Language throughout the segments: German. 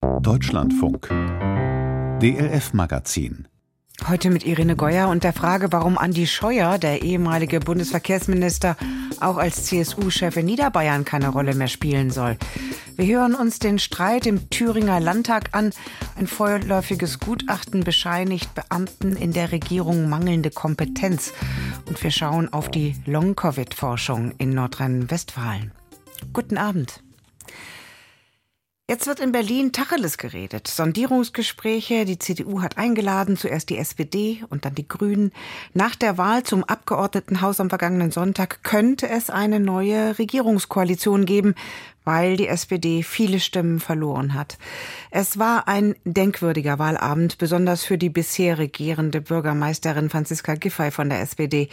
Deutschlandfunk DLF Magazin Heute mit Irene Geuer und der Frage, warum Andi Scheuer, der ehemalige Bundesverkehrsminister, auch als CSU-Chef in Niederbayern keine Rolle mehr spielen soll. Wir hören uns den Streit im Thüringer Landtag an. Ein vorläufiges Gutachten bescheinigt Beamten in der Regierung mangelnde Kompetenz. Und wir schauen auf die Long-Covid-Forschung in Nordrhein-Westfalen. Guten Abend. Jetzt wird in Berlin Tacheles geredet. Sondierungsgespräche. Die CDU hat eingeladen, zuerst die SPD und dann die Grünen. Nach der Wahl zum Abgeordnetenhaus am vergangenen Sonntag könnte es eine neue Regierungskoalition geben, weil die SPD viele Stimmen verloren hat. Es war ein denkwürdiger Wahlabend, besonders für die bisher regierende Bürgermeisterin Franziska Giffey von der SPD.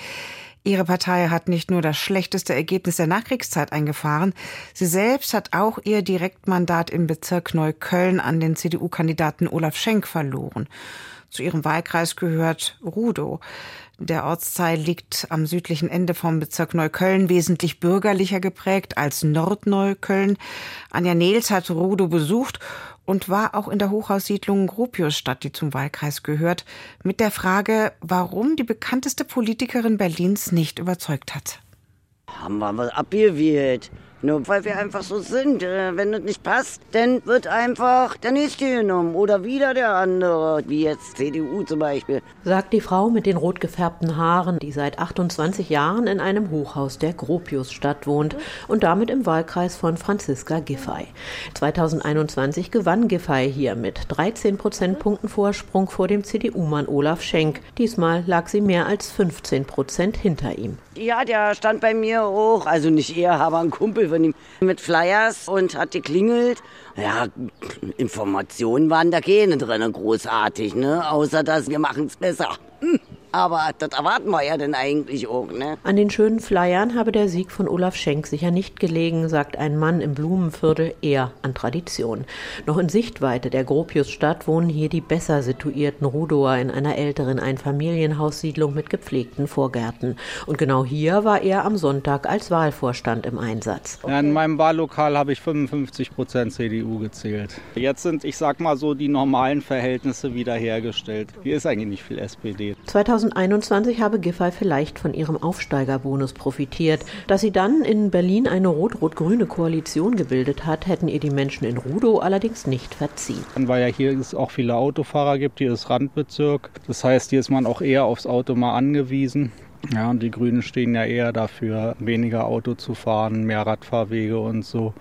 Ihre Partei hat nicht nur das schlechteste Ergebnis der Nachkriegszeit eingefahren, sie selbst hat auch ihr Direktmandat im Bezirk Neukölln an den CDU-Kandidaten Olaf Schenk verloren. Zu ihrem Wahlkreis gehört Rudow. Der Ortsteil liegt am südlichen Ende vom Bezirk Neukölln, wesentlich bürgerlicher geprägt als Nordneukölln. Anja Nehls hat Rudow besucht und war auch in der Hochhaussiedlung Gropiusstadt, die zum Wahlkreis gehört, mit der Frage, warum die bekannteste Politikerin Berlins nicht überzeugt hat. Haben wir was abgewählt. Nur weil wir einfach so sind. Äh, wenn es nicht passt, dann wird einfach der nächste genommen oder wieder der andere, wie jetzt CDU zum Beispiel. Sagt die Frau mit den rot gefärbten Haaren, die seit 28 Jahren in einem Hochhaus der Gropiusstadt wohnt und damit im Wahlkreis von Franziska Giffey. 2021 gewann Giffey hier mit 13 Prozentpunkten Vorsprung vor dem CDU-Mann Olaf Schenk. Diesmal lag sie mehr als 15 Prozent hinter ihm. Ja, der stand bei mir hoch, also nicht er, aber ein Kumpel von ihm, mit Flyers und hat geklingelt. Ja, Informationen waren da keine drin, großartig, ne? Außer, dass wir machen es besser. Aber das erwarten wir ja denn eigentlich auch, ne? An den schönen Flyern habe der Sieg von Olaf Schenk sicher nicht gelegen, sagt ein Mann im Blumenviertel, eher an Tradition. Noch in Sichtweite der Gropiusstadt wohnen hier die besser situierten Rudower in einer älteren Einfamilienhaussiedlung mit gepflegten Vorgärten. Und genau hier war er am Sonntag als Wahlvorstand im Einsatz. Ja, in meinem Wahllokal habe ich 55 Prozent CDU gezählt. Jetzt sind, ich sag mal so, die normalen Verhältnisse wiederhergestellt. Hier ist eigentlich nicht viel SPD. 2000 2021 habe Giffey vielleicht von ihrem Aufsteigerbonus profitiert. Dass sie dann in Berlin eine rot-rot-grüne Koalition gebildet hat, hätten ihr die Menschen in Rudow allerdings nicht verziehen. Weil ja hier es auch viele Autofahrer gibt, hier ist Randbezirk. Das heißt, hier ist man auch eher aufs Auto mal angewiesen. Ja, und die Grünen stehen ja eher dafür, weniger Auto zu fahren, mehr Radfahrwege und so.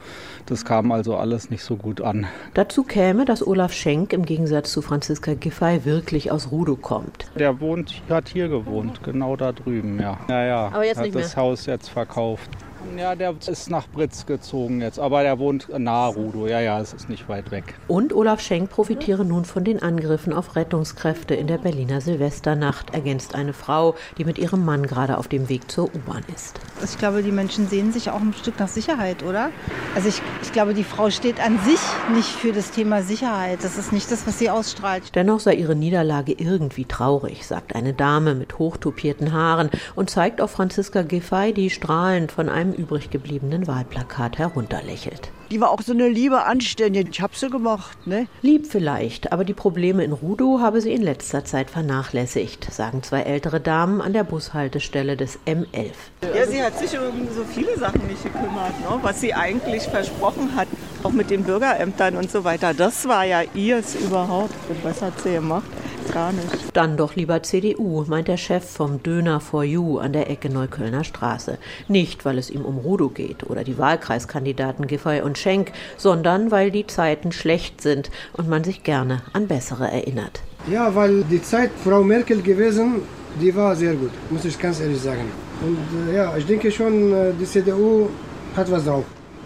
Das kam also alles nicht so gut an. Dazu käme, dass Olaf Schenk im Gegensatz zu Franziska Giffey wirklich aus Rudow kommt. Der wohnt, hat hier gewohnt, genau da drüben, ja. Ja, ja. Aber jetzt hat das. Haus jetzt verkauft. Ja, der ist nach Britz gezogen jetzt, aber der wohnt nahe Rudo. Ja, ja, es ist nicht weit weg. Und Olaf Schenk profitiere nun von den Angriffen auf Rettungskräfte in der Berliner Silvesternacht, ergänzt eine Frau, die mit ihrem Mann gerade auf dem Weg zur U-Bahn ist. Ich glaube, die Menschen sehen sich auch ein Stück nach Sicherheit, oder? Also ich, ich glaube, die Frau steht an sich nicht für das Thema Sicherheit. Das ist nicht das, was sie ausstrahlt. Dennoch sei ihre Niederlage irgendwie traurig, sagt eine Dame mit hochtupierten Haaren und zeigt auf Franziska Giffey, die strahlend von einem übrig gebliebenen Wahlplakat herunterlächelt. Die war auch so eine liebe Anständige. Ich hab sie gemacht, ne? Lieb vielleicht, aber die Probleme in Rudow habe sie in letzter Zeit vernachlässigt, sagen zwei ältere Damen an der Bushaltestelle des M11. Ja, sie hat sich um so viele Sachen nicht gekümmert, ne? was sie eigentlich versprochen hat, auch mit den Bürgerämtern und so weiter. Das war ja ihrs überhaupt. Und was hat sie gemacht? Gar nicht. Dann doch lieber CDU, meint der Chef vom Döner for You an der Ecke Neuköllner Straße. Nicht, weil es ihm um Rudow geht oder die Wahlkreiskandidaten Giffey und Schenk, sondern weil die Zeiten schlecht sind und man sich gerne an bessere erinnert. Ja, weil die Zeit Frau Merkel gewesen, die war sehr gut, muss ich ganz ehrlich sagen. Und äh, ja, ich denke schon, äh, die CDU hat was drauf.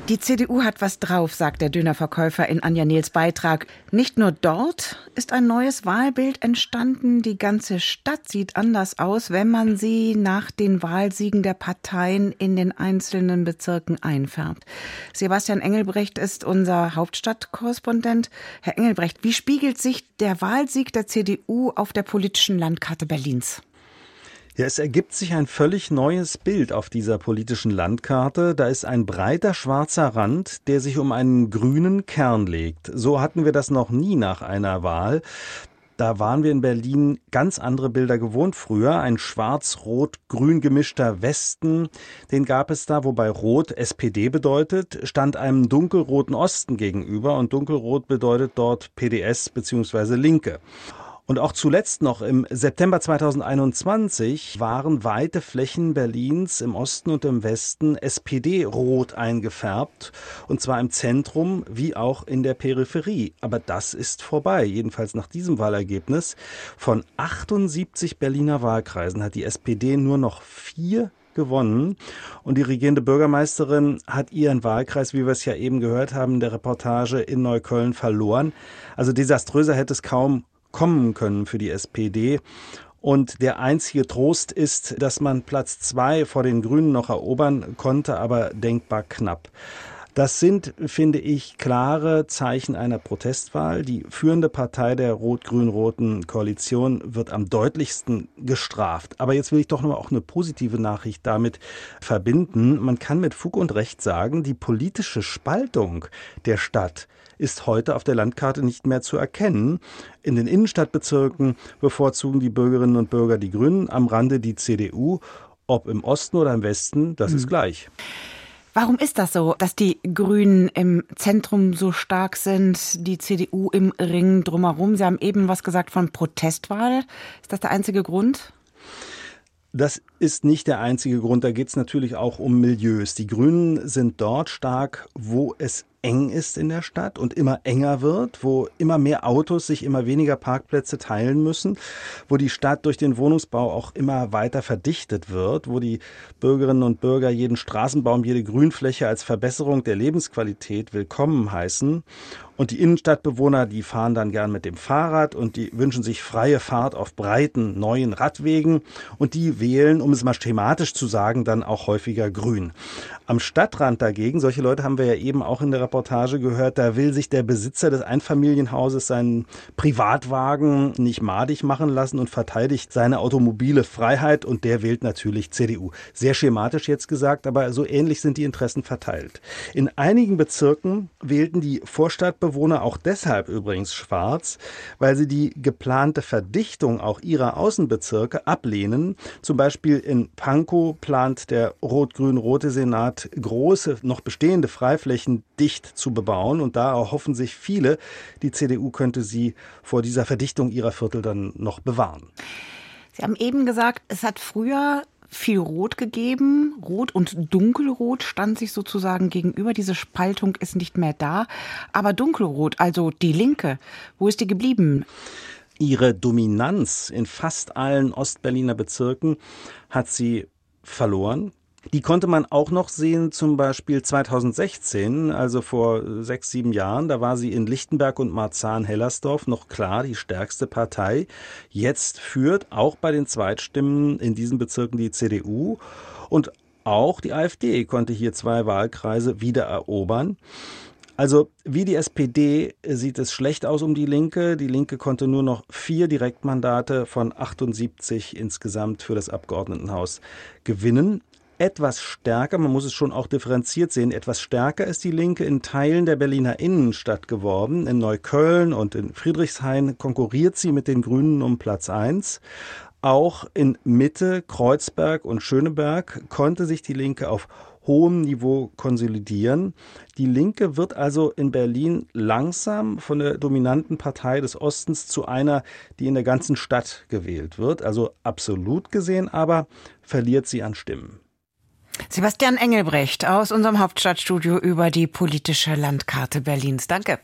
Die CDU hat was drauf, sagt der Dönerverkäufer in Anja Nils Beitrag. Nicht nur dort ist ein neues Wahlbild entstanden, die ganze Stadt sieht anders aus, wenn man sie nach den Wahlsiegen der Parteien in den einzelnen Bezirken einfärbt. Sebastian Engelbrecht ist unser Hauptstadtkorrespondent. Herr Engelbrecht, wie spiegelt sich der Wahlsieg der CDU auf der politischen Landkarte Berlins? Ja, es ergibt sich ein völlig neues Bild auf dieser politischen Landkarte. Da ist ein breiter schwarzer Rand, der sich um einen grünen Kern legt. So hatten wir das noch nie nach einer Wahl. Da waren wir in Berlin ganz andere Bilder gewohnt früher. Ein schwarz-rot-grün gemischter Westen, den gab es da, wobei Rot SPD bedeutet, stand einem dunkelroten Osten gegenüber und dunkelrot bedeutet dort PDS bzw. Linke. Und auch zuletzt noch im September 2021 waren weite Flächen Berlins im Osten und im Westen SPD-rot eingefärbt. Und zwar im Zentrum wie auch in der Peripherie. Aber das ist vorbei. Jedenfalls nach diesem Wahlergebnis. Von 78 Berliner Wahlkreisen hat die SPD nur noch vier gewonnen. Und die regierende Bürgermeisterin hat ihren Wahlkreis, wie wir es ja eben gehört haben, in der Reportage in Neukölln verloren. Also desaströser hätte es kaum kommen können für die SPD. Und der einzige Trost ist, dass man Platz zwei vor den Grünen noch erobern konnte, aber denkbar knapp. Das sind, finde ich, klare Zeichen einer Protestwahl. Die führende Partei der rot-grün-roten Koalition wird am deutlichsten gestraft. Aber jetzt will ich doch noch auch eine positive Nachricht damit verbinden. Man kann mit Fug und Recht sagen, die politische Spaltung der Stadt ist heute auf der Landkarte nicht mehr zu erkennen. In den Innenstadtbezirken bevorzugen die Bürgerinnen und Bürger die Grünen, am Rande die CDU. Ob im Osten oder im Westen, das mhm. ist gleich. Warum ist das so, dass die Grünen im Zentrum so stark sind, die CDU im Ring drumherum? Sie haben eben was gesagt von Protestwahl. Ist das der einzige Grund? Das ist nicht der einzige Grund. Da geht es natürlich auch um Milieus. Die Grünen sind dort stark, wo es eng ist in der Stadt und immer enger wird, wo immer mehr Autos sich immer weniger Parkplätze teilen müssen, wo die Stadt durch den Wohnungsbau auch immer weiter verdichtet wird, wo die Bürgerinnen und Bürger jeden Straßenbaum, jede Grünfläche als Verbesserung der Lebensqualität willkommen heißen. Und die Innenstadtbewohner, die fahren dann gern mit dem Fahrrad und die wünschen sich freie Fahrt auf breiten, neuen Radwegen und die wählen, um es mal schematisch zu sagen, dann auch häufiger grün. Am Stadtrand dagegen, solche Leute haben wir ja eben auch in der Reportage gehört, da will sich der Besitzer des Einfamilienhauses seinen Privatwagen nicht madig machen lassen und verteidigt seine automobile Freiheit und der wählt natürlich CDU. Sehr schematisch jetzt gesagt, aber so ähnlich sind die Interessen verteilt. In einigen Bezirken wählten die Vorstadtbewohner auch deshalb übrigens schwarz, weil sie die geplante Verdichtung auch ihrer Außenbezirke ablehnen. Zum Beispiel in Pankow plant der rot-grün-rote Senat große, noch bestehende Freiflächen dicht zu bebauen. Und da erhoffen sich viele, die CDU könnte sie vor dieser Verdichtung ihrer Viertel dann noch bewahren. Sie haben eben gesagt, es hat früher viel Rot gegeben. Rot und Dunkelrot stand sich sozusagen gegenüber. Diese Spaltung ist nicht mehr da. Aber Dunkelrot, also die Linke, wo ist die geblieben? Ihre Dominanz in fast allen Ostberliner Bezirken hat sie verloren. Die konnte man auch noch sehen, zum Beispiel 2016, also vor sechs, sieben Jahren. Da war sie in Lichtenberg und Marzahn-Hellersdorf noch klar die stärkste Partei. Jetzt führt auch bei den Zweitstimmen in diesen Bezirken die CDU und auch die AfD konnte hier zwei Wahlkreise wieder erobern. Also wie die SPD sieht es schlecht aus um die Linke. Die Linke konnte nur noch vier Direktmandate von 78 insgesamt für das Abgeordnetenhaus gewinnen etwas stärker, man muss es schon auch differenziert sehen, etwas stärker ist die Linke in Teilen der Berliner Innenstadt geworden. In Neukölln und in Friedrichshain konkurriert sie mit den Grünen um Platz eins. Auch in Mitte, Kreuzberg und Schöneberg konnte sich die Linke auf hohem Niveau konsolidieren. Die Linke wird also in Berlin langsam von der dominanten Partei des Ostens zu einer, die in der ganzen Stadt gewählt wird. Also absolut gesehen aber verliert sie an Stimmen. Sebastian Engelbrecht aus unserem Hauptstadtstudio über die politische Landkarte Berlins. Danke.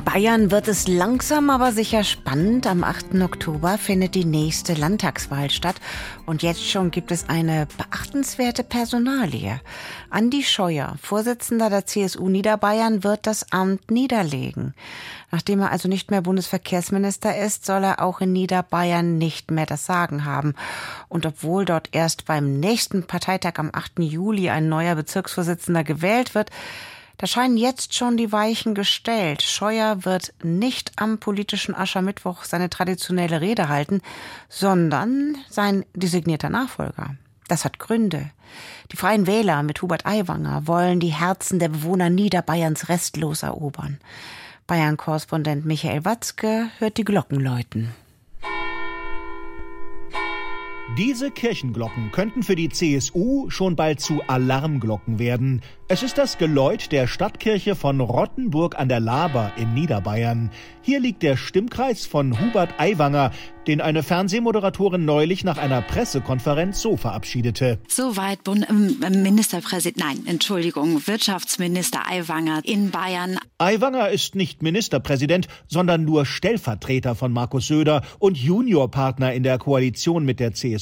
In Bayern wird es langsam aber sicher spannend. Am 8. Oktober findet die nächste Landtagswahl statt. Und jetzt schon gibt es eine beachtenswerte Personalie. Andi Scheuer, Vorsitzender der CSU Niederbayern, wird das Amt niederlegen. Nachdem er also nicht mehr Bundesverkehrsminister ist, soll er auch in Niederbayern nicht mehr das Sagen haben. Und obwohl dort erst beim nächsten Parteitag am 8. Juli ein neuer Bezirksvorsitzender gewählt wird, da scheinen jetzt schon die Weichen gestellt. Scheuer wird nicht am politischen Aschermittwoch seine traditionelle Rede halten, sondern sein designierter Nachfolger. Das hat Gründe. Die Freien Wähler mit Hubert Aiwanger wollen die Herzen der Bewohner Niederbayerns restlos erobern. Bayern-Korrespondent Michael Watzke hört die Glocken läuten. Diese Kirchenglocken könnten für die CSU schon bald zu Alarmglocken werden. Es ist das Geläut der Stadtkirche von Rottenburg an der Laber in Niederbayern. Hier liegt der Stimmkreis von Hubert Aiwanger, den eine Fernsehmoderatorin neulich nach einer Pressekonferenz so verabschiedete. Soweit Bund äh, Ministerpräsident, nein, Entschuldigung, Wirtschaftsminister Aiwanger in Bayern. Aiwanger ist nicht Ministerpräsident, sondern nur Stellvertreter von Markus Söder und Juniorpartner in der Koalition mit der CSU.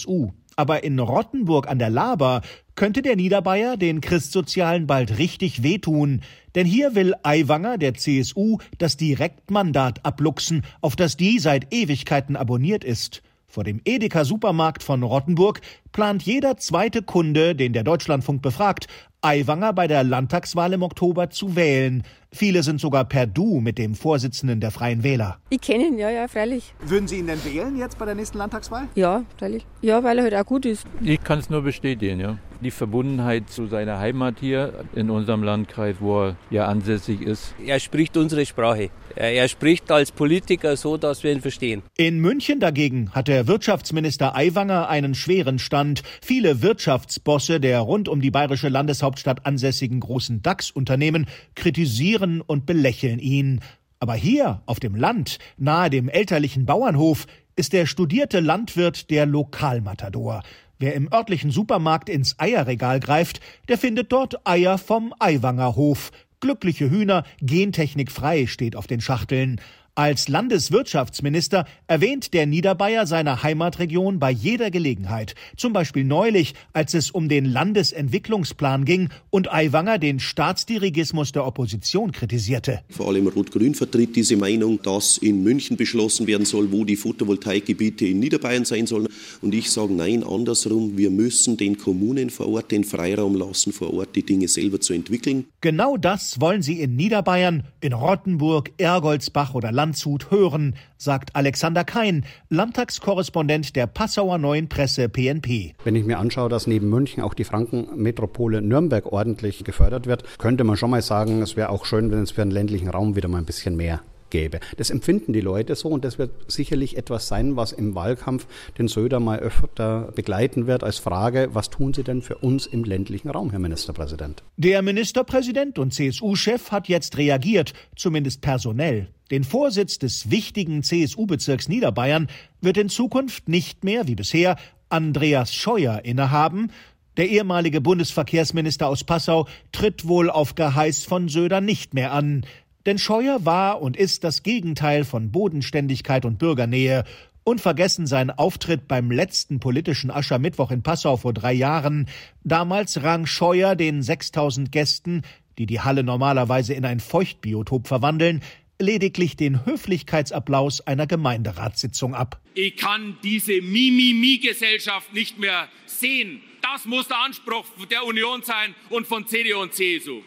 Aber in Rottenburg an der Laber könnte der Niederbayer den Christsozialen bald richtig wehtun. Denn hier will Aiwanger der CSU das Direktmandat abluchsen, auf das die seit Ewigkeiten abonniert ist. Vor dem Edeka Supermarkt von Rottenburg plant jeder zweite Kunde, den der Deutschlandfunk befragt, Aiwanger bei der Landtagswahl im Oktober zu wählen. Viele sind sogar per Du mit dem Vorsitzenden der Freien Wähler. Ich kenne ihn, ja, ja, freilich. Würden Sie ihn denn wählen jetzt bei der nächsten Landtagswahl? Ja, freilich. Ja, weil er halt auch gut ist. Ich kann es nur bestätigen, ja. Die Verbundenheit zu seiner Heimat hier in unserem Landkreis, wo er ja ansässig ist. Er spricht unsere Sprache. Er spricht als Politiker so, dass wir ihn verstehen. In München dagegen hat der Wirtschaftsminister Aiwanger einen schweren Stand. Viele Wirtschaftsbosse der rund um die bayerische Landeshauptstadt ansässigen großen DAX-Unternehmen kritisieren und belächeln ihn. Aber hier auf dem Land, nahe dem elterlichen Bauernhof, ist der studierte Landwirt der Lokalmatador. Wer im örtlichen Supermarkt ins Eierregal greift, der findet dort Eier vom Aiwanger Hof. Glückliche Hühner, gentechnikfrei steht auf den Schachteln. Als Landeswirtschaftsminister erwähnt der Niederbayer seine Heimatregion bei jeder Gelegenheit. Zum Beispiel neulich, als es um den Landesentwicklungsplan ging und Aiwanger den Staatsdirigismus der Opposition kritisierte. Vor allem Rot-Grün vertritt diese Meinung, dass in München beschlossen werden soll, wo die Photovoltaikgebiete in Niederbayern sein sollen. Und ich sage nein, andersrum. Wir müssen den Kommunen vor Ort den Freiraum lassen, vor Ort die Dinge selber zu entwickeln. Genau das wollen sie in Niederbayern, in Rottenburg, Ergoldsbach oder Land Landshut hören, sagt Alexander Kein, Landtagskorrespondent der Passauer Neuen Presse PNP. Wenn ich mir anschaue, dass neben München auch die Frankenmetropole Nürnberg ordentlich gefördert wird, könnte man schon mal sagen, es wäre auch schön, wenn es für den ländlichen Raum wieder mal ein bisschen mehr gäbe. Das empfinden die Leute so und das wird sicherlich etwas sein, was im Wahlkampf den Söder mal öfter begleiten wird als Frage, was tun Sie denn für uns im ländlichen Raum, Herr Ministerpräsident? Der Ministerpräsident und CSU-Chef hat jetzt reagiert, zumindest personell. Den Vorsitz des wichtigen CSU-Bezirks Niederbayern wird in Zukunft nicht mehr wie bisher Andreas Scheuer innehaben. Der ehemalige Bundesverkehrsminister aus Passau tritt wohl auf Geheiß von Söder nicht mehr an. Denn Scheuer war und ist das Gegenteil von Bodenständigkeit und Bürgernähe. Unvergessen sein Auftritt beim letzten politischen Aschermittwoch in Passau vor drei Jahren. Damals rang Scheuer den 6000 Gästen, die die Halle normalerweise in ein Feuchtbiotop verwandeln, lediglich den Höflichkeitsapplaus einer Gemeinderatssitzung ab. Ich kann diese Mimimi-Gesellschaft nicht mehr sehen. Das muss der Anspruch der Union sein und von CDU und CSU.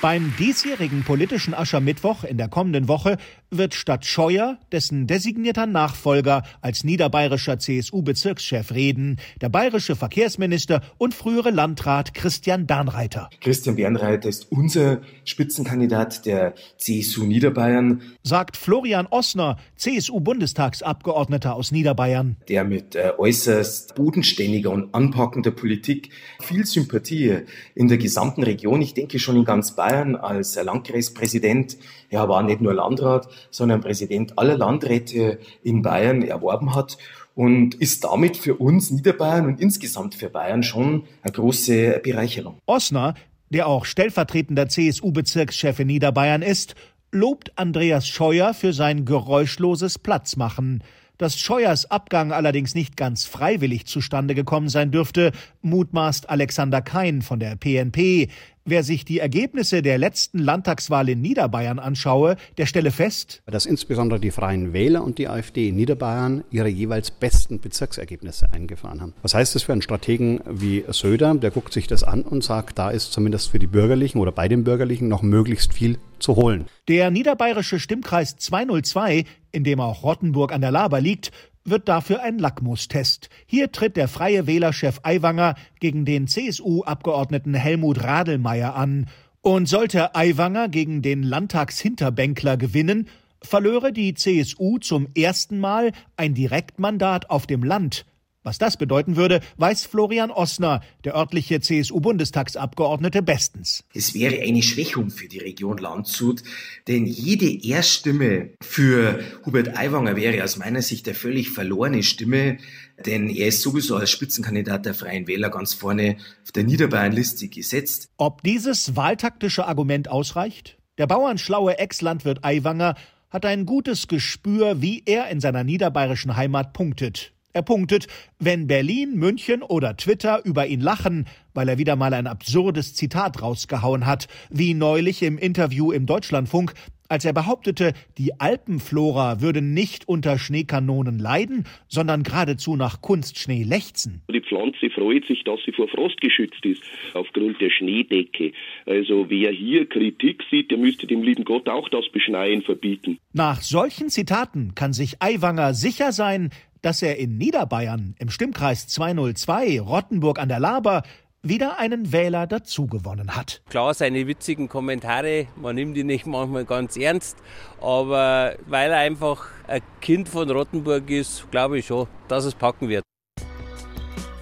Beim diesjährigen politischen Aschermittwoch in der kommenden Woche wird statt Scheuer dessen designierter Nachfolger als niederbayerischer CSU-Bezirkschef reden, der bayerische Verkehrsminister und frühere Landrat Christian Bernreiter. Christian Bernreiter ist unser Spitzenkandidat der CSU Niederbayern, sagt Florian Ossner, CSU-Bundestagsabgeordneter aus Niederbayern. Der mit äh, äußerst bodenständiger und anpackender Politik viel Sympathie in der gesamten Region, ich denke schon in ganz Bayern als Landkreispräsident, er war nicht nur Landrat, sondern Präsident aller Landräte in Bayern erworben hat und ist damit für uns Niederbayern und insgesamt für Bayern schon eine große Bereicherung. Osner der auch stellvertretender CSU-Bezirkschef in Niederbayern ist, lobt Andreas Scheuer für sein geräuschloses Platzmachen. Dass Scheuers Abgang allerdings nicht ganz freiwillig zustande gekommen sein dürfte, mutmaßt Alexander Kein von der PNP. Wer sich die Ergebnisse der letzten Landtagswahl in Niederbayern anschaue, der stelle fest, dass insbesondere die Freien Wähler und die AfD in Niederbayern ihre jeweils besten Bezirksergebnisse eingefahren haben. Was heißt das für einen Strategen wie Söder? Der guckt sich das an und sagt, da ist zumindest für die Bürgerlichen oder bei den Bürgerlichen noch möglichst viel zu holen. Der niederbayerische Stimmkreis 202, in dem auch Rottenburg an der Laber liegt, wird dafür ein Lackmustest. Hier tritt der freie Wählerchef Aiwanger gegen den CSU-Abgeordneten Helmut Radelmeier an. Und sollte Aiwanger gegen den Landtagshinterbänkler gewinnen, verlöre die CSU zum ersten Mal ein Direktmandat auf dem Land. Was das bedeuten würde, weiß Florian Ossner, der örtliche CSU-Bundestagsabgeordnete, bestens. Es wäre eine Schwächung für die Region Landshut, denn jede Erststimme für Hubert Aiwanger wäre aus meiner Sicht eine völlig verlorene Stimme, denn er ist sowieso als Spitzenkandidat der Freien Wähler ganz vorne auf der Niederbayernliste gesetzt. Ob dieses wahltaktische Argument ausreicht? Der bauernschlaue Ex-Landwirt Aiwanger hat ein gutes Gespür, wie er in seiner niederbayerischen Heimat punktet. Er punktet, wenn Berlin, München oder Twitter über ihn lachen, weil er wieder mal ein absurdes Zitat rausgehauen hat, wie neulich im Interview im Deutschlandfunk, als er behauptete, die Alpenflora würde nicht unter Schneekanonen leiden, sondern geradezu nach Kunstschnee lechzen. Die Pflanze freut sich, dass sie vor Frost geschützt ist, aufgrund der Schneedecke. Also wer hier Kritik sieht, der müsste dem lieben Gott auch das Beschneien verbieten. Nach solchen Zitaten kann sich Aiwanger sicher sein, dass er in Niederbayern im Stimmkreis 202 Rottenburg an der Laber wieder einen Wähler dazugewonnen hat. Klar, seine witzigen Kommentare, man nimmt die nicht manchmal ganz ernst, aber weil er einfach ein Kind von Rottenburg ist, glaube ich schon, dass es packen wird.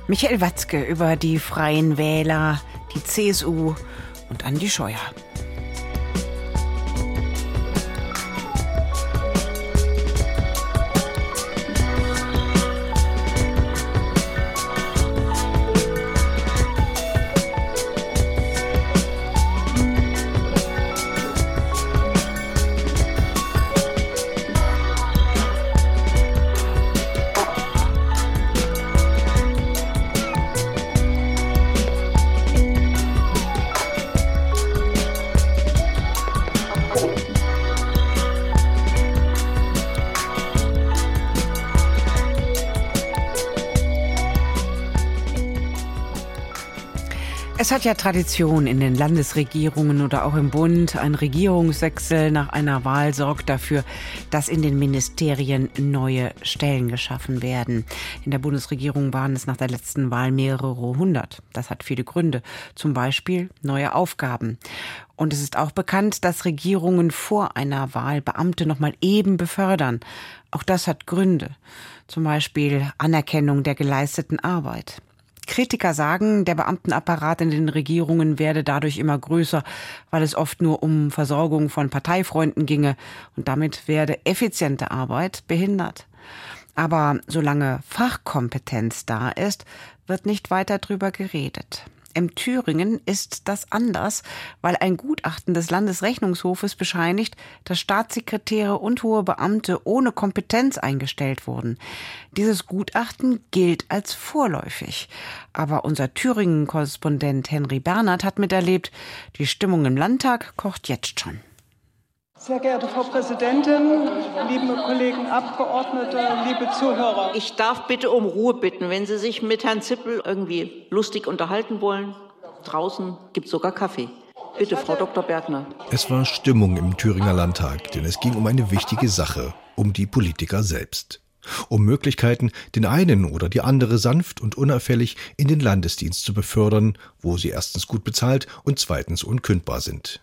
Michael Watzke über die Freien Wähler, die CSU und Andi Scheuer. Es hat ja Tradition in den Landesregierungen oder auch im Bund. Ein Regierungswechsel nach einer Wahl sorgt dafür, dass in den Ministerien neue Stellen geschaffen werden. In der Bundesregierung waren es nach der letzten Wahl mehrere hundert. Das hat viele Gründe. Zum Beispiel neue Aufgaben. Und es ist auch bekannt, dass Regierungen vor einer Wahl Beamte noch mal eben befördern. Auch das hat Gründe. Zum Beispiel Anerkennung der geleisteten Arbeit. Kritiker sagen, der Beamtenapparat in den Regierungen werde dadurch immer größer, weil es oft nur um Versorgung von Parteifreunden ginge und damit werde effiziente Arbeit behindert. Aber solange Fachkompetenz da ist, wird nicht weiter drüber geredet. Im Thüringen ist das anders, weil ein Gutachten des Landesrechnungshofes bescheinigt, dass Staatssekretäre und hohe Beamte ohne Kompetenz eingestellt wurden. Dieses Gutachten gilt als vorläufig. Aber unser Thüringen-Korrespondent Henry Bernhard hat miterlebt, die Stimmung im Landtag kocht jetzt schon. Sehr geehrte Frau Präsidentin, liebe Kollegen Abgeordnete, liebe Zuhörer. Ich darf bitte um Ruhe bitten, wenn Sie sich mit Herrn Zippel irgendwie lustig unterhalten wollen. Draußen gibt es sogar Kaffee. Bitte, Frau Dr. Bergner. Es war Stimmung im Thüringer Landtag, denn es ging um eine wichtige Sache, um die Politiker selbst. Um Möglichkeiten, den einen oder die andere sanft und unauffällig in den Landesdienst zu befördern, wo sie erstens gut bezahlt und zweitens unkündbar sind.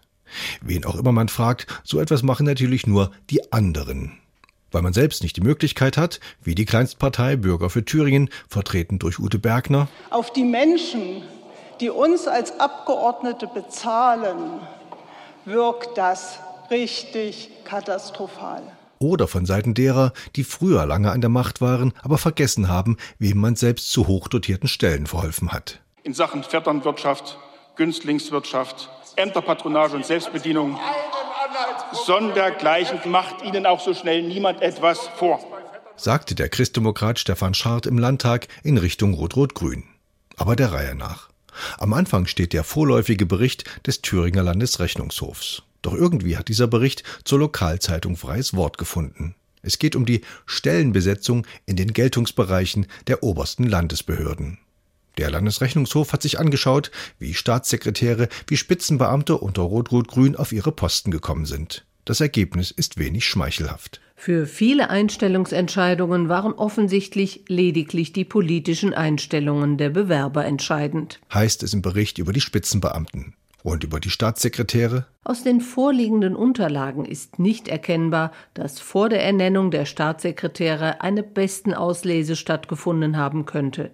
Wen auch immer man fragt, so etwas machen natürlich nur die anderen. Weil man selbst nicht die Möglichkeit hat, wie die Kleinstpartei Bürger für Thüringen, vertreten durch Ute Bergner, auf die Menschen, die uns als Abgeordnete bezahlen, wirkt das richtig katastrophal. Oder von Seiten derer, die früher lange an der Macht waren, aber vergessen haben, wem man selbst zu hochdotierten Stellen verholfen hat. In Sachen Vetternwirtschaft Günstlingswirtschaft, Ämterpatronage und Selbstbedienung. Sondergleichen macht Ihnen auch so schnell niemand etwas vor. Sagte der Christdemokrat Stefan Schart im Landtag in Richtung Rot-Rot-Grün. Aber der Reihe nach. Am Anfang steht der vorläufige Bericht des Thüringer Landesrechnungshofs. Doch irgendwie hat dieser Bericht zur Lokalzeitung freies Wort gefunden. Es geht um die Stellenbesetzung in den Geltungsbereichen der obersten Landesbehörden. Der Landesrechnungshof hat sich angeschaut, wie Staatssekretäre, wie Spitzenbeamte unter Rot-Rot-Grün auf ihre Posten gekommen sind. Das Ergebnis ist wenig schmeichelhaft. Für viele Einstellungsentscheidungen waren offensichtlich lediglich die politischen Einstellungen der Bewerber entscheidend. Heißt es im Bericht über die Spitzenbeamten. Und über die Staatssekretäre? Aus den vorliegenden Unterlagen ist nicht erkennbar, dass vor der Ernennung der Staatssekretäre eine Bestenauslese stattgefunden haben könnte.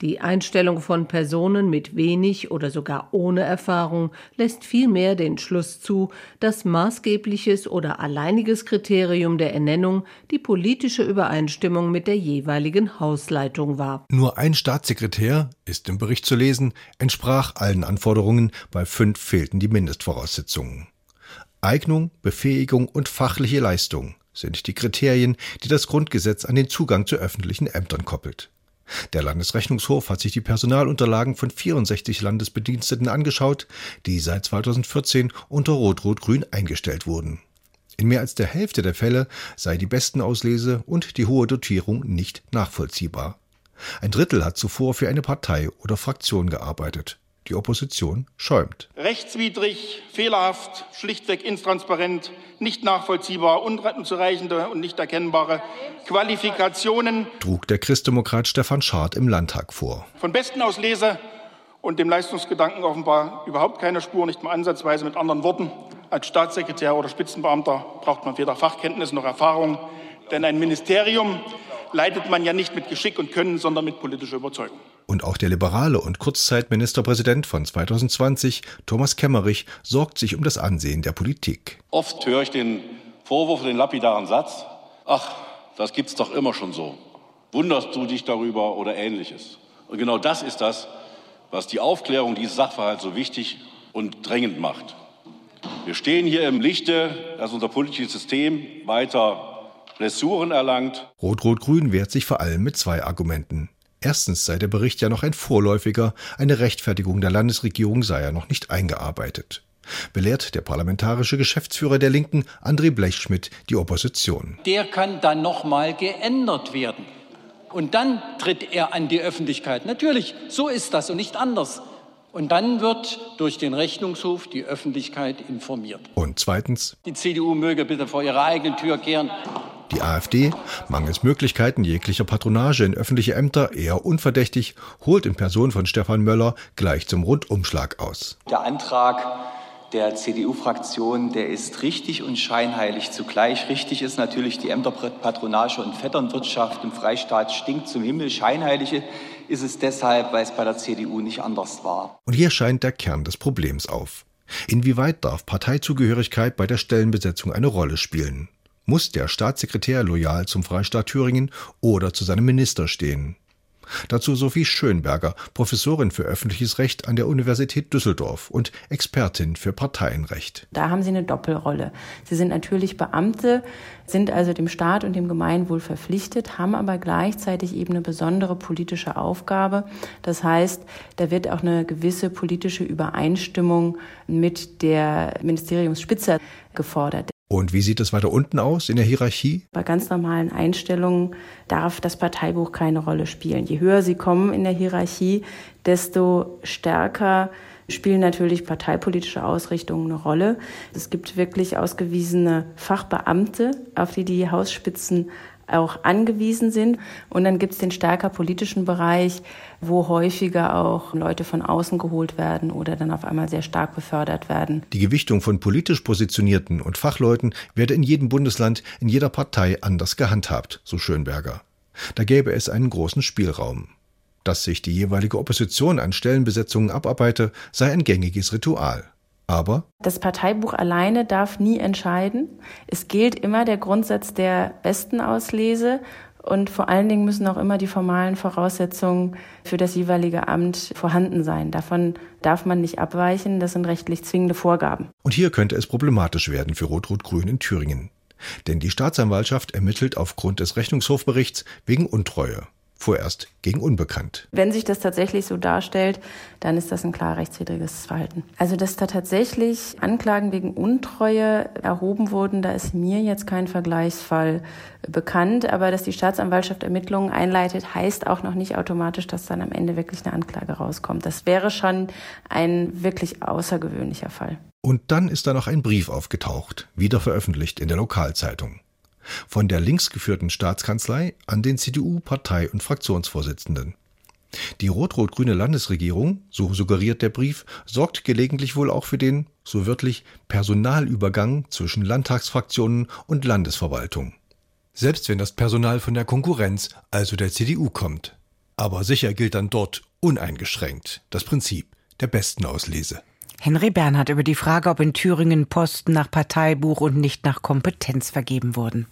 Die Einstellung von Personen mit wenig oder sogar ohne Erfahrung lässt vielmehr den Schluss zu, dass maßgebliches oder alleiniges Kriterium der Ernennung die politische Übereinstimmung mit der jeweiligen Hausleitung war. Nur ein Staatssekretär, ist im Bericht zu lesen, entsprach allen Anforderungen, bei fünf fehlten die Mindestvoraussetzungen. Eignung, Befähigung und fachliche Leistung sind die Kriterien, die das Grundgesetz an den Zugang zu öffentlichen Ämtern koppelt. Der Landesrechnungshof hat sich die Personalunterlagen von 64 Landesbediensteten angeschaut, die seit 2014 unter Rot-Rot-Grün eingestellt wurden. In mehr als der Hälfte der Fälle sei die Bestenauslese und die hohe Dotierung nicht nachvollziehbar. Ein Drittel hat zuvor für eine Partei oder Fraktion gearbeitet. Die Opposition schäumt. Rechtswidrig, fehlerhaft, schlichtweg intransparent, nicht nachvollziehbar, unzureichende und nicht erkennbare Qualifikationen. Trug der Christdemokrat Stefan Schad im Landtag vor. Von besten Auslese und dem Leistungsgedanken offenbar überhaupt keine Spur, nicht mal ansatzweise mit anderen Worten. Als Staatssekretär oder Spitzenbeamter braucht man weder Fachkenntnis noch Erfahrung, denn ein Ministerium leitet man ja nicht mit Geschick und Können, sondern mit politischer Überzeugung. Und auch der liberale und Kurzzeitministerpräsident von 2020, Thomas Kemmerich, sorgt sich um das Ansehen der Politik. Oft höre ich den Vorwurf, den lapidaren Satz, ach, das gibt's doch immer schon so. Wunderst du dich darüber oder ähnliches? Und genau das ist das, was die Aufklärung dieses Sachverhalts so wichtig und drängend macht. Wir stehen hier im Lichte, dass unser politisches System weiter Blessuren erlangt. Rot-Rot-Grün wehrt sich vor allem mit zwei Argumenten. Erstens sei der Bericht ja noch ein vorläufiger, eine Rechtfertigung der Landesregierung sei ja noch nicht eingearbeitet. Belehrt der parlamentarische Geschäftsführer der Linken, André Blechschmidt, die Opposition. Der kann dann nochmal geändert werden. Und dann tritt er an die Öffentlichkeit. Natürlich, so ist das und nicht anders. Und dann wird durch den Rechnungshof die Öffentlichkeit informiert. Und zweitens. Die CDU möge bitte vor ihrer eigenen Tür kehren. Die AfD, mangels Möglichkeiten jeglicher Patronage in öffentliche Ämter eher unverdächtig, holt in Person von Stefan Möller gleich zum Rundumschlag aus. Der Antrag der CDU-Fraktion, der ist richtig und scheinheilig zugleich. Richtig ist natürlich die Ämterpatronage und Vetternwirtschaft im Freistaat stinkt zum Himmel. Scheinheilige ist es deshalb, weil es bei der CDU nicht anders war. Und hier scheint der Kern des Problems auf. Inwieweit darf Parteizugehörigkeit bei der Stellenbesetzung eine Rolle spielen? Muss der Staatssekretär loyal zum Freistaat Thüringen oder zu seinem Minister stehen? Dazu Sophie Schönberger, Professorin für öffentliches Recht an der Universität Düsseldorf und Expertin für Parteienrecht. Da haben Sie eine Doppelrolle. Sie sind natürlich Beamte, sind also dem Staat und dem Gemeinwohl verpflichtet, haben aber gleichzeitig eben eine besondere politische Aufgabe. Das heißt, da wird auch eine gewisse politische Übereinstimmung mit der Ministeriumsspitze gefordert. Und wie sieht es weiter unten aus in der Hierarchie? Bei ganz normalen Einstellungen darf das Parteibuch keine Rolle spielen. Je höher Sie kommen in der Hierarchie, desto stärker spielen natürlich parteipolitische Ausrichtungen eine Rolle. Es gibt wirklich ausgewiesene Fachbeamte, auf die die Hausspitzen auch angewiesen sind. Und dann gibt es den stärker politischen Bereich, wo häufiger auch Leute von außen geholt werden oder dann auf einmal sehr stark befördert werden. Die Gewichtung von politisch Positionierten und Fachleuten werde in jedem Bundesland, in jeder Partei anders gehandhabt, so Schönberger. Da gäbe es einen großen Spielraum. Dass sich die jeweilige Opposition an Stellenbesetzungen abarbeite, sei ein gängiges Ritual. Aber das Parteibuch alleine darf nie entscheiden. Es gilt immer der Grundsatz der besten Auslese Und vor allen Dingen müssen auch immer die formalen Voraussetzungen für das jeweilige Amt vorhanden sein. Davon darf man nicht abweichen. Das sind rechtlich zwingende Vorgaben. Und hier könnte es problematisch werden für Rot-Rot-Grün in Thüringen. Denn die Staatsanwaltschaft ermittelt aufgrund des Rechnungshofberichts wegen Untreue vorerst gegen Unbekannt. Wenn sich das tatsächlich so darstellt, dann ist das ein klar rechtswidriges Verhalten. Also, dass da tatsächlich Anklagen wegen Untreue erhoben wurden, da ist mir jetzt kein Vergleichsfall bekannt. Aber dass die Staatsanwaltschaft Ermittlungen einleitet, heißt auch noch nicht automatisch, dass dann am Ende wirklich eine Anklage rauskommt. Das wäre schon ein wirklich außergewöhnlicher Fall. Und dann ist da noch ein Brief aufgetaucht, wieder veröffentlicht in der Lokalzeitung von der linksgeführten Staatskanzlei an den CDU-Partei- und Fraktionsvorsitzenden. Die rot-rot-grüne Landesregierung, so suggeriert der Brief, sorgt gelegentlich wohl auch für den, so wörtlich, Personalübergang zwischen Landtagsfraktionen und Landesverwaltung. Selbst wenn das Personal von der Konkurrenz, also der CDU, kommt. Aber sicher gilt dann dort uneingeschränkt das Prinzip der besten Auslese. Henry Bernhard über die Frage, ob in Thüringen Posten nach Parteibuch und nicht nach Kompetenz vergeben wurden.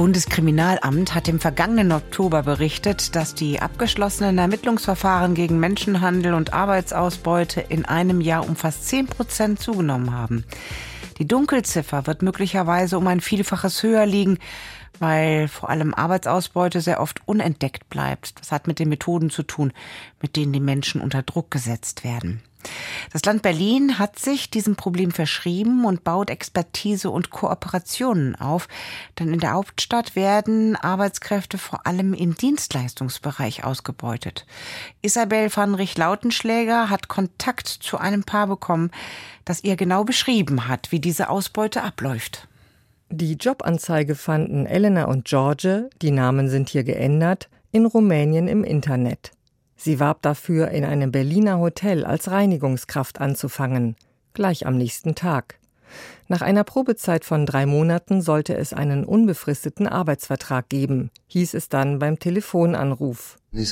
Bundeskriminalamt hat im vergangenen Oktober berichtet, dass die abgeschlossenen Ermittlungsverfahren gegen Menschenhandel und Arbeitsausbeute in einem Jahr um fast 10 Prozent zugenommen haben. Die Dunkelziffer wird möglicherweise um ein Vielfaches höher liegen, weil vor allem Arbeitsausbeute sehr oft unentdeckt bleibt. Das hat mit den Methoden zu tun, mit denen die Menschen unter Druck gesetzt werden. Das Land Berlin hat sich diesem Problem verschrieben und baut Expertise und Kooperationen auf, denn in der Hauptstadt werden Arbeitskräfte vor allem im Dienstleistungsbereich ausgebeutet. Isabel van Rich-Lautenschläger hat Kontakt zu einem Paar bekommen, das ihr genau beschrieben hat, wie diese Ausbeute abläuft. Die Jobanzeige fanden Elena und George, die Namen sind hier geändert, in Rumänien im Internet. Sie warb dafür, in einem Berliner Hotel als Reinigungskraft anzufangen, gleich am nächsten Tag. Nach einer Probezeit von drei Monaten sollte es einen unbefristeten Arbeitsvertrag geben, hieß es dann beim Telefonanruf. Man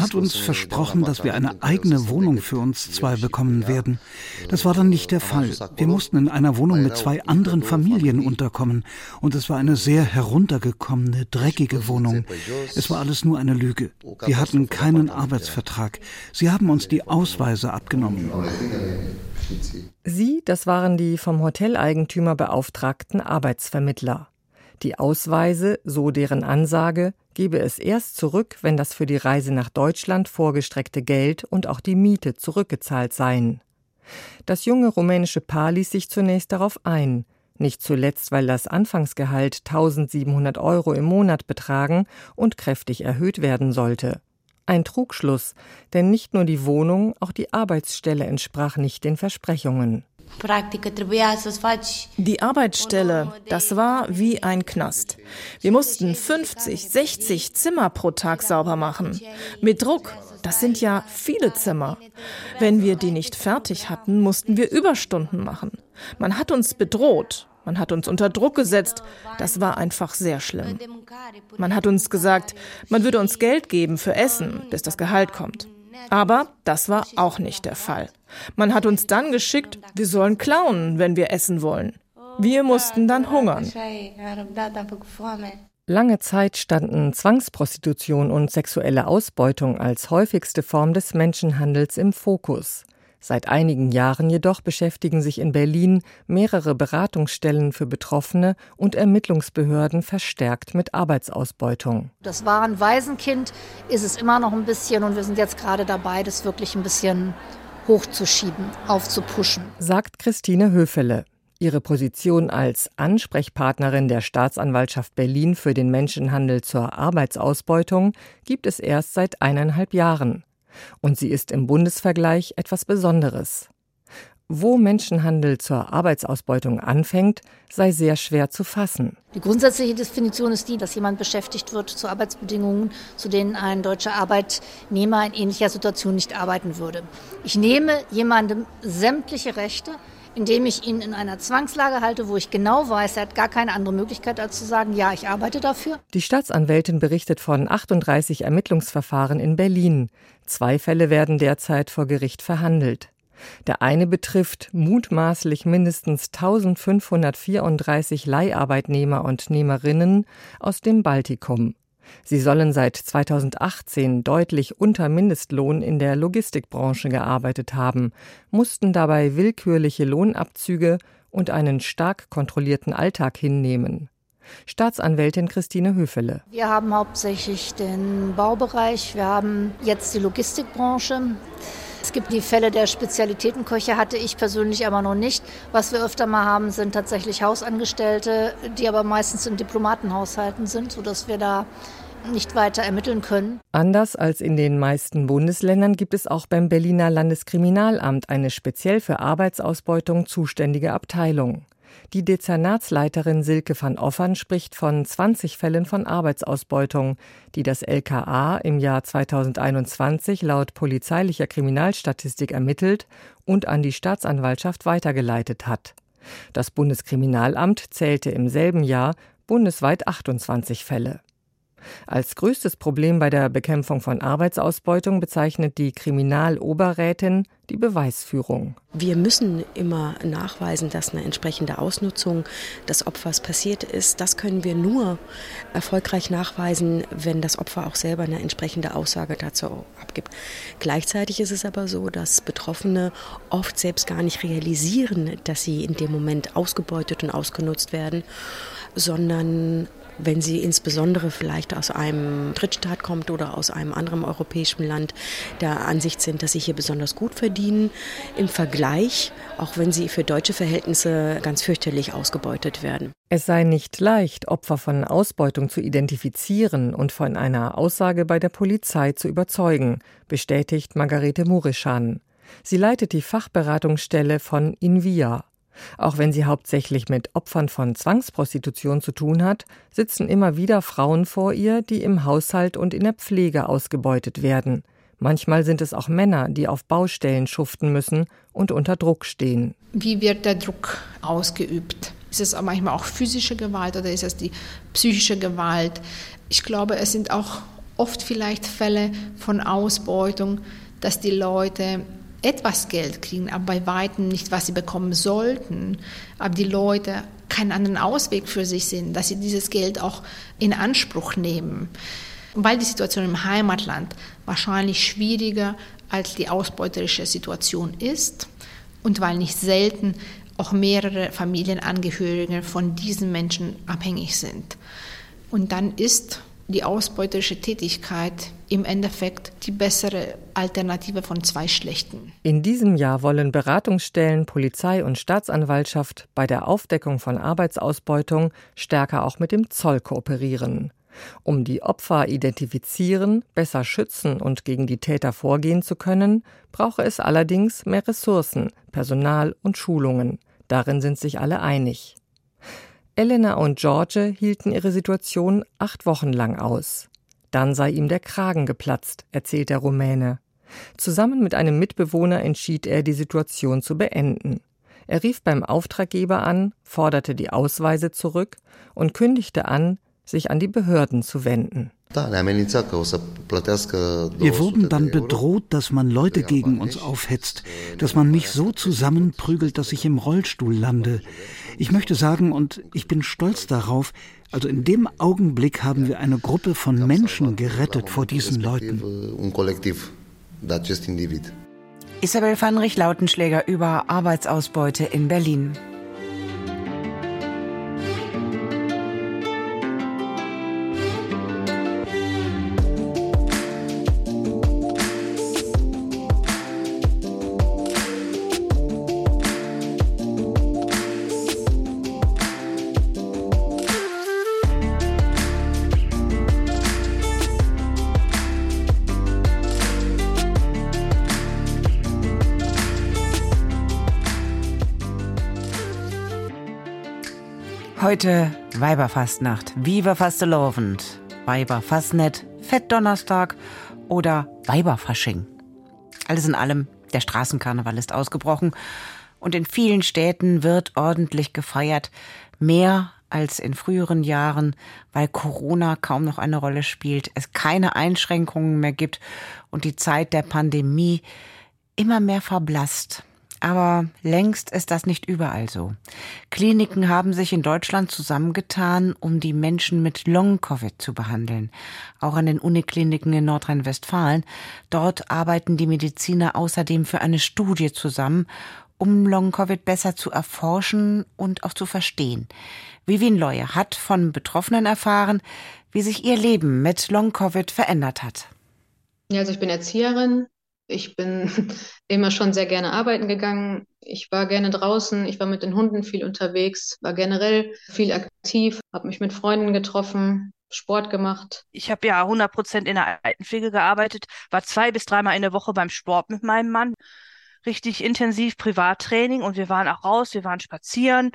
hat uns versprochen, dass wir eine eigene Wohnung für uns zwei bekommen werden. Das war dann nicht der Fall. Wir mussten in einer Wohnung mit zwei anderen Familien unterkommen. Und es war eine sehr heruntergekommene, dreckige Wohnung. Es war alles nur eine Lüge. Wir hatten keinen Arbeitsvertrag. Sie haben uns die Ausweise abgenommen. Sie, das waren die vom Hoteleigentümer beauftragten Arbeitsvermittler. Die Ausweise, so deren Ansage, gebe es erst zurück, wenn das für die Reise nach Deutschland vorgestreckte Geld und auch die Miete zurückgezahlt seien. Das junge rumänische Paar ließ sich zunächst darauf ein, nicht zuletzt, weil das Anfangsgehalt 1700 Euro im Monat betragen und kräftig erhöht werden sollte. Ein Trugschluss, denn nicht nur die Wohnung, auch die Arbeitsstelle entsprach nicht den Versprechungen. Die Arbeitsstelle, das war wie ein Knast. Wir mussten 50, 60 Zimmer pro Tag sauber machen. Mit Druck. Das sind ja viele Zimmer. Wenn wir die nicht fertig hatten, mussten wir Überstunden machen. Man hat uns bedroht. Man hat uns unter Druck gesetzt. Das war einfach sehr schlimm. Man hat uns gesagt, man würde uns Geld geben für Essen, bis das Gehalt kommt. Aber das war auch nicht der Fall. Man hat uns dann geschickt, wir sollen klauen, wenn wir essen wollen. Wir mussten dann hungern. Lange Zeit standen Zwangsprostitution und sexuelle Ausbeutung als häufigste Form des Menschenhandels im Fokus. Seit einigen Jahren jedoch beschäftigen sich in Berlin mehrere Beratungsstellen für Betroffene und Ermittlungsbehörden verstärkt mit Arbeitsausbeutung. Das war ein Waisenkind, ist es immer noch ein bisschen und wir sind jetzt gerade dabei, das wirklich ein bisschen hochzuschieben, aufzupuschen. Sagt Christine Höfele. Ihre Position als Ansprechpartnerin der Staatsanwaltschaft Berlin für den Menschenhandel zur Arbeitsausbeutung gibt es erst seit eineinhalb Jahren. Und sie ist im Bundesvergleich etwas Besonderes. Wo Menschenhandel zur Arbeitsausbeutung anfängt, sei sehr schwer zu fassen. Die grundsätzliche Definition ist die, dass jemand beschäftigt wird zu Arbeitsbedingungen, zu denen ein deutscher Arbeitnehmer in ähnlicher Situation nicht arbeiten würde. Ich nehme jemandem sämtliche Rechte, indem ich ihn in einer Zwangslage halte, wo ich genau weiß, er hat gar keine andere Möglichkeit, als zu sagen, ja, ich arbeite dafür. Die Staatsanwältin berichtet von 38 Ermittlungsverfahren in Berlin. Zwei Fälle werden derzeit vor Gericht verhandelt. Der eine betrifft mutmaßlich mindestens 1534 Leiharbeitnehmer und Nehmerinnen aus dem Baltikum. Sie sollen seit 2018 deutlich unter Mindestlohn in der Logistikbranche gearbeitet haben, mussten dabei willkürliche Lohnabzüge und einen stark kontrollierten Alltag hinnehmen. Staatsanwältin Christine Höfele. Wir haben hauptsächlich den Baubereich, wir haben jetzt die Logistikbranche. Es gibt die Fälle der Spezialitätenköche, hatte ich persönlich aber noch nicht. Was wir öfter mal haben, sind tatsächlich Hausangestellte, die aber meistens in Diplomatenhaushalten sind, sodass wir da nicht weiter ermitteln können. Anders als in den meisten Bundesländern gibt es auch beim Berliner Landeskriminalamt eine speziell für Arbeitsausbeutung zuständige Abteilung. Die Dezernatsleiterin Silke van Offern spricht von 20 Fällen von Arbeitsausbeutung, die das LKA im Jahr 2021 laut polizeilicher Kriminalstatistik ermittelt und an die Staatsanwaltschaft weitergeleitet hat. Das Bundeskriminalamt zählte im selben Jahr bundesweit 28 Fälle. Als größtes Problem bei der Bekämpfung von Arbeitsausbeutung bezeichnet die Kriminaloberrätin die Beweisführung. Wir müssen immer nachweisen, dass eine entsprechende Ausnutzung des Opfers passiert ist. Das können wir nur erfolgreich nachweisen, wenn das Opfer auch selber eine entsprechende Aussage dazu abgibt. Gleichzeitig ist es aber so, dass Betroffene oft selbst gar nicht realisieren, dass sie in dem Moment ausgebeutet und ausgenutzt werden, sondern wenn sie insbesondere vielleicht aus einem Drittstaat kommt oder aus einem anderen europäischen Land, der Ansicht sind, dass sie hier besonders gut verdienen, im Vergleich, auch wenn sie für deutsche Verhältnisse ganz fürchterlich ausgebeutet werden. Es sei nicht leicht, Opfer von Ausbeutung zu identifizieren und von einer Aussage bei der Polizei zu überzeugen, bestätigt Margarete Murischan. Sie leitet die Fachberatungsstelle von Invia. Auch wenn sie hauptsächlich mit Opfern von Zwangsprostitution zu tun hat, sitzen immer wieder Frauen vor ihr, die im Haushalt und in der Pflege ausgebeutet werden. Manchmal sind es auch Männer, die auf Baustellen schuften müssen und unter Druck stehen. Wie wird der Druck ausgeübt? Ist es manchmal auch physische Gewalt oder ist es die psychische Gewalt? Ich glaube, es sind auch oft vielleicht Fälle von Ausbeutung, dass die Leute etwas Geld kriegen, aber bei weitem nicht, was sie bekommen sollten. Aber die Leute keinen anderen Ausweg für sich sehen, dass sie dieses Geld auch in Anspruch nehmen. Weil die Situation im Heimatland wahrscheinlich schwieriger als die ausbeuterische Situation ist und weil nicht selten auch mehrere Familienangehörige von diesen Menschen abhängig sind. Und dann ist die ausbeuterische Tätigkeit im Endeffekt die bessere Alternative von zwei schlechten. In diesem Jahr wollen Beratungsstellen, Polizei und Staatsanwaltschaft bei der Aufdeckung von Arbeitsausbeutung stärker auch mit dem Zoll kooperieren. Um die Opfer identifizieren, besser schützen und gegen die Täter vorgehen zu können, brauche es allerdings mehr Ressourcen, Personal und Schulungen. Darin sind sich alle einig. Elena und George hielten ihre Situation acht Wochen lang aus. Dann sei ihm der Kragen geplatzt, erzählt der Rumäne. Zusammen mit einem Mitbewohner entschied er, die Situation zu beenden. Er rief beim Auftraggeber an, forderte die Ausweise zurück und kündigte an, sich an die Behörden zu wenden. Wir wurden dann bedroht, dass man Leute gegen uns aufhetzt, dass man mich so zusammenprügelt, dass ich im Rollstuhl lande. Ich möchte sagen, und ich bin stolz darauf, also in dem Augenblick haben wir eine Gruppe von Menschen gerettet vor diesen Leuten. Isabel van Rich-Lautenschläger über Arbeitsausbeute in Berlin. Heute Weiberfastnacht, Viva Fastelovend, Weiberfastnet, Fettdonnerstag oder Weiberfasching. Alles in allem, der Straßenkarneval ist ausgebrochen und in vielen Städten wird ordentlich gefeiert. Mehr als in früheren Jahren, weil Corona kaum noch eine Rolle spielt, es keine Einschränkungen mehr gibt und die Zeit der Pandemie immer mehr verblasst. Aber längst ist das nicht überall so. Kliniken haben sich in Deutschland zusammengetan, um die Menschen mit Long-Covid zu behandeln. Auch an den Unikliniken in Nordrhein-Westfalen. Dort arbeiten die Mediziner außerdem für eine Studie zusammen, um Long-Covid besser zu erforschen und auch zu verstehen. Vivian Leue hat von Betroffenen erfahren, wie sich ihr Leben mit Long-Covid verändert hat. Also ich bin Erzieherin. Ich bin immer schon sehr gerne arbeiten gegangen. Ich war gerne draußen. Ich war mit den Hunden viel unterwegs, war generell viel aktiv, habe mich mit Freunden getroffen, Sport gemacht. Ich habe ja 100 Prozent in der Altenpflege gearbeitet, war zwei bis dreimal in der Woche beim Sport mit meinem Mann richtig intensiv Privattraining und wir waren auch raus, wir waren spazieren.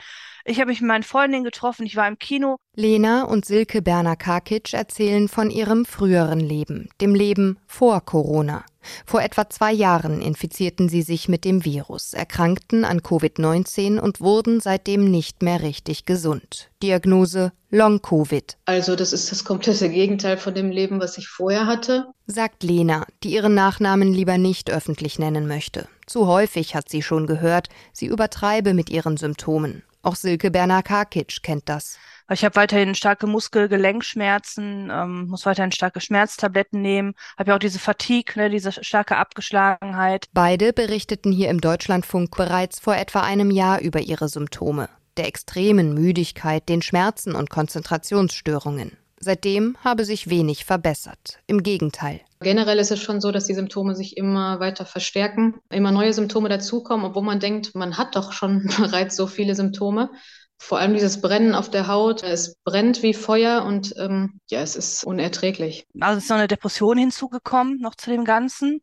Ich habe mich mit meinen Freundinnen getroffen, ich war im Kino. Lena und Silke Berner-Karkic erzählen von ihrem früheren Leben, dem Leben vor Corona. Vor etwa zwei Jahren infizierten sie sich mit dem Virus, erkrankten an Covid-19 und wurden seitdem nicht mehr richtig gesund. Diagnose Long-Covid. Also das ist das komplette Gegenteil von dem Leben, was ich vorher hatte. Sagt Lena, die ihren Nachnamen lieber nicht öffentlich nennen möchte. Zu häufig hat sie schon gehört, sie übertreibe mit ihren Symptomen. Auch Silke Berner-Karkic kennt das. Ich habe weiterhin starke Muskel-Gelenkschmerzen, ähm, muss weiterhin starke Schmerztabletten nehmen, habe ja auch diese Fatigue, ne, diese starke Abgeschlagenheit. Beide berichteten hier im Deutschlandfunk bereits vor etwa einem Jahr über ihre Symptome, der extremen Müdigkeit, den Schmerzen und Konzentrationsstörungen. Seitdem habe sich wenig verbessert. Im Gegenteil. Generell ist es schon so, dass die Symptome sich immer weiter verstärken, immer neue Symptome dazukommen, obwohl man denkt, man hat doch schon bereits so viele Symptome. Vor allem dieses Brennen auf der Haut, es brennt wie Feuer und ähm, ja, es ist unerträglich. Also es ist noch eine Depression hinzugekommen, noch zu dem Ganzen.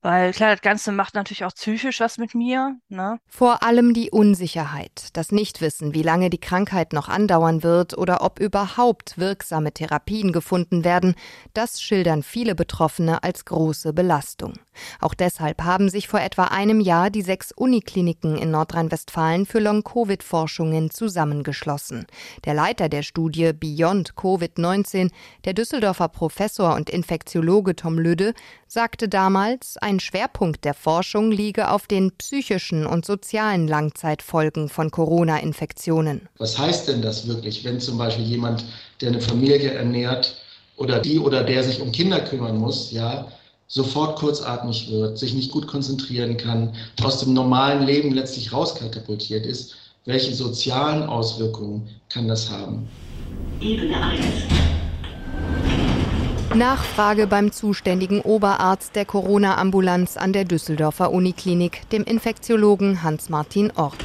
Weil klar, das Ganze macht natürlich auch psychisch was mit mir. Ne? Vor allem die Unsicherheit, das Nichtwissen, wie lange die Krankheit noch andauern wird oder ob überhaupt wirksame Therapien gefunden werden, das schildern viele Betroffene als große Belastung. Auch deshalb haben sich vor etwa einem Jahr die sechs Unikliniken in Nordrhein-Westfalen für Long-Covid-Forschungen zusammengeschlossen. Der Leiter der Studie Beyond Covid-19, der Düsseldorfer Professor und Infektiologe Tom Lüde, sagte damals, ein Schwerpunkt der Forschung liege auf den psychischen und sozialen Langzeitfolgen von Corona-Infektionen. Was heißt denn das wirklich, wenn zum Beispiel jemand, der eine Familie ernährt oder die oder der sich um Kinder kümmern muss, ja, sofort kurzatmig wird, sich nicht gut konzentrieren kann, aus dem normalen Leben letztlich rauskatapultiert ist, welche sozialen Auswirkungen kann das haben? Ebene 1. Nachfrage beim zuständigen Oberarzt der Corona-Ambulanz an der Düsseldorfer Uniklinik, dem Infektiologen Hans-Martin Ort.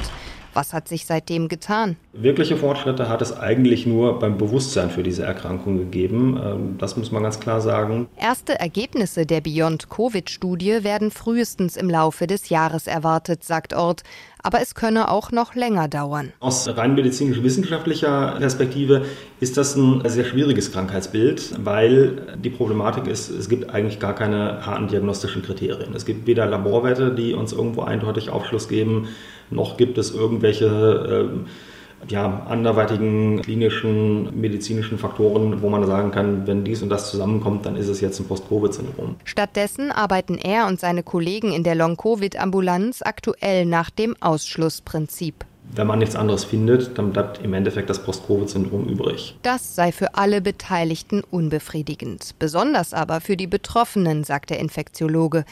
Was hat sich seitdem getan? Wirkliche Fortschritte hat es eigentlich nur beim Bewusstsein für diese Erkrankung gegeben. Ähm, das muss man ganz klar sagen. Erste Ergebnisse der Beyond-Covid-Studie werden frühestens im Laufe des Jahres erwartet, sagt Ort. Aber es könne auch noch länger dauern. Aus rein medizinisch-wissenschaftlicher Perspektive ist das ein sehr schwieriges Krankheitsbild, weil die Problematik ist, es gibt eigentlich gar keine harten diagnostischen Kriterien. Es gibt weder Laborwerte, die uns irgendwo eindeutig Aufschluss geben, noch gibt es irgendwelche äh, ja, anderweitigen klinischen, medizinischen Faktoren, wo man sagen kann, wenn dies und das zusammenkommt, dann ist es jetzt ein Post-Covid-Syndrom. Stattdessen arbeiten er und seine Kollegen in der Long-Covid-Ambulanz aktuell nach dem Ausschlussprinzip. Wenn man nichts anderes findet, dann bleibt im Endeffekt das Post-Covid-Syndrom übrig. Das sei für alle Beteiligten unbefriedigend. Besonders aber für die Betroffenen, sagt der Infektiologe.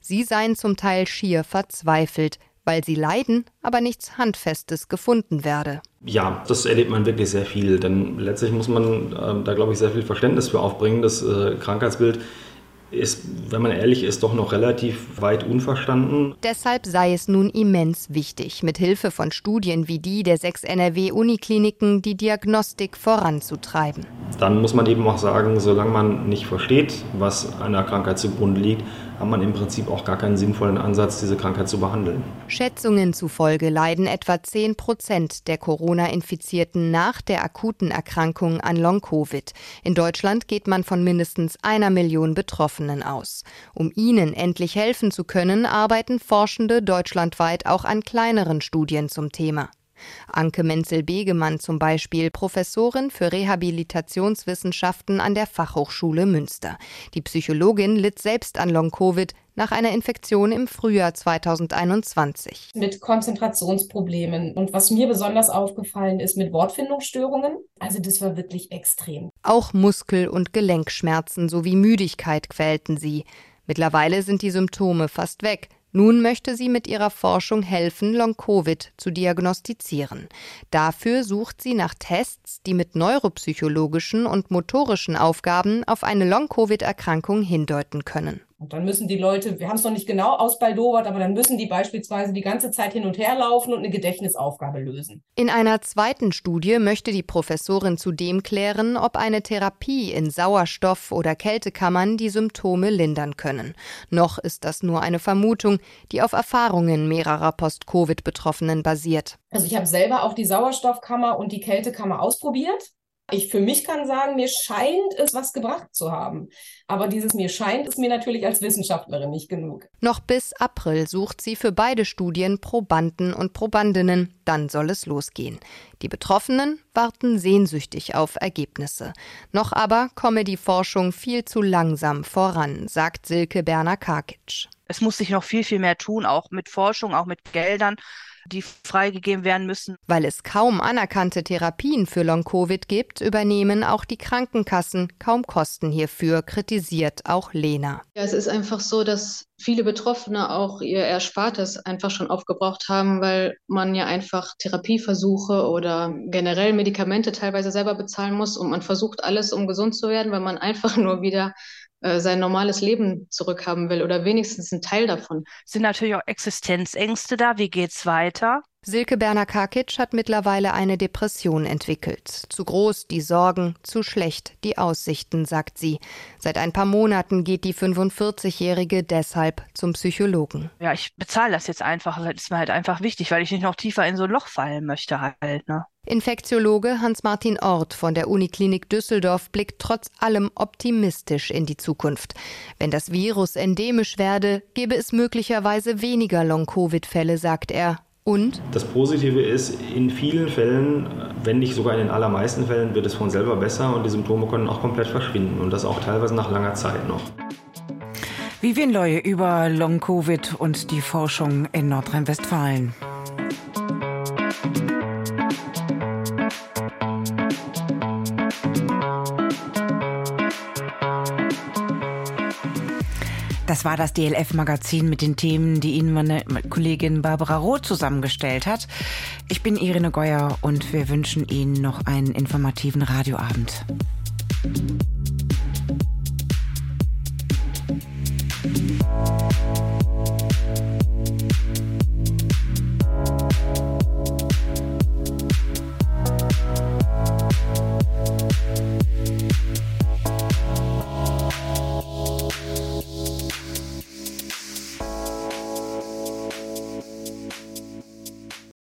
Sie seien zum Teil schier verzweifelt, weil sie leiden, aber nichts Handfestes gefunden werde. Ja, das erlebt man wirklich sehr viel, denn letztlich muss man äh, da, glaube ich, sehr viel Verständnis für aufbringen. Das äh, Krankheitsbild ist, wenn man ehrlich ist, doch noch relativ weit unverstanden. Deshalb sei es nun immens wichtig, mit Hilfe von Studien wie die der sechs NRW-Unikliniken die Diagnostik voranzutreiben. Dann muss man eben auch sagen, solange man nicht versteht, was einer Krankheit zugrunde liegt, hat man im Prinzip auch gar keinen sinnvollen Ansatz, diese Krankheit zu behandeln. Schätzungen zufolge leiden etwa 10 Prozent der Corona-Infizierten nach der akuten Erkrankung an Long-Covid. In Deutschland geht man von mindestens einer Million Betroffenen aus. Um ihnen endlich helfen zu können, arbeiten Forschende deutschlandweit auch an kleineren Studien zum Thema. Anke Menzel-Begemann zum Beispiel, Professorin für Rehabilitationswissenschaften an der Fachhochschule Münster. Die Psychologin litt selbst an Long-Covid nach einer Infektion im Frühjahr 2021. Mit Konzentrationsproblemen. Und was mir besonders aufgefallen ist, mit Wortfindungsstörungen. Also das war wirklich extrem. Auch Muskel- und Gelenkschmerzen sowie Müdigkeit quälten sie. Mittlerweile sind die Symptome fast weg. Nun möchte sie mit ihrer Forschung helfen, Long-Covid zu diagnostizieren. Dafür sucht sie nach Tests, die mit neuropsychologischen und motorischen Aufgaben auf eine Long-Covid-Erkrankung hindeuten können. Und dann müssen die Leute, wir haben es noch nicht genau ausbaldowert, aber dann müssen die beispielsweise die ganze Zeit hin und her laufen und eine Gedächtnisaufgabe lösen. In einer zweiten Studie möchte die Professorin zudem klären, ob eine Therapie in Sauerstoff- oder Kältekammern die Symptome lindern können. Noch ist das nur eine Vermutung, die auf Erfahrungen mehrerer Post-Covid-Betroffenen basiert. Also ich habe selber auch die Sauerstoffkammer und die Kältekammer ausprobiert. Ich für mich kann sagen, mir scheint es was gebracht zu haben. Aber dieses mir scheint ist mir natürlich als Wissenschaftlerin nicht genug. Noch bis April sucht sie für beide Studien Probanden und Probandinnen. Dann soll es losgehen. Die Betroffenen warten sehnsüchtig auf Ergebnisse. Noch aber komme die Forschung viel zu langsam voran, sagt Silke Berner-Karkic. Es muss sich noch viel, viel mehr tun, auch mit Forschung, auch mit Geldern die freigegeben werden müssen. Weil es kaum anerkannte Therapien für Long-Covid gibt, übernehmen auch die Krankenkassen kaum Kosten hierfür, kritisiert auch Lena. Ja, es ist einfach so, dass viele Betroffene auch ihr Erspartes einfach schon aufgebraucht haben, weil man ja einfach Therapieversuche oder generell Medikamente teilweise selber bezahlen muss und man versucht alles, um gesund zu werden, weil man einfach nur wieder sein normales Leben zurückhaben will oder wenigstens ein Teil davon. Sind natürlich auch Existenzängste da. Wie geht's weiter? Silke Berner-Karkic hat mittlerweile eine Depression entwickelt. Zu groß die Sorgen, zu schlecht die Aussichten, sagt sie. Seit ein paar Monaten geht die 45-Jährige deshalb zum Psychologen. Ja, ich bezahle das jetzt einfach. Das ist mir halt einfach wichtig, weil ich nicht noch tiefer in so ein Loch fallen möchte halt. Ne? Infektiologe Hans-Martin Ort von der Uniklinik Düsseldorf blickt trotz allem optimistisch in die Zukunft. Wenn das Virus endemisch werde, gäbe es möglicherweise weniger Long-Covid-Fälle, sagt er. Und? Das Positive ist, in vielen Fällen, wenn nicht sogar in den allermeisten Fällen, wird es von selber besser und die Symptome können auch komplett verschwinden und das auch teilweise nach langer Zeit noch. Vivian Leue über Long-Covid und die Forschung in Nordrhein-Westfalen. Das war das DLF-Magazin mit den Themen, die Ihnen meine Kollegin Barbara Roth zusammengestellt hat. Ich bin Irene Geuer und wir wünschen Ihnen noch einen informativen Radioabend.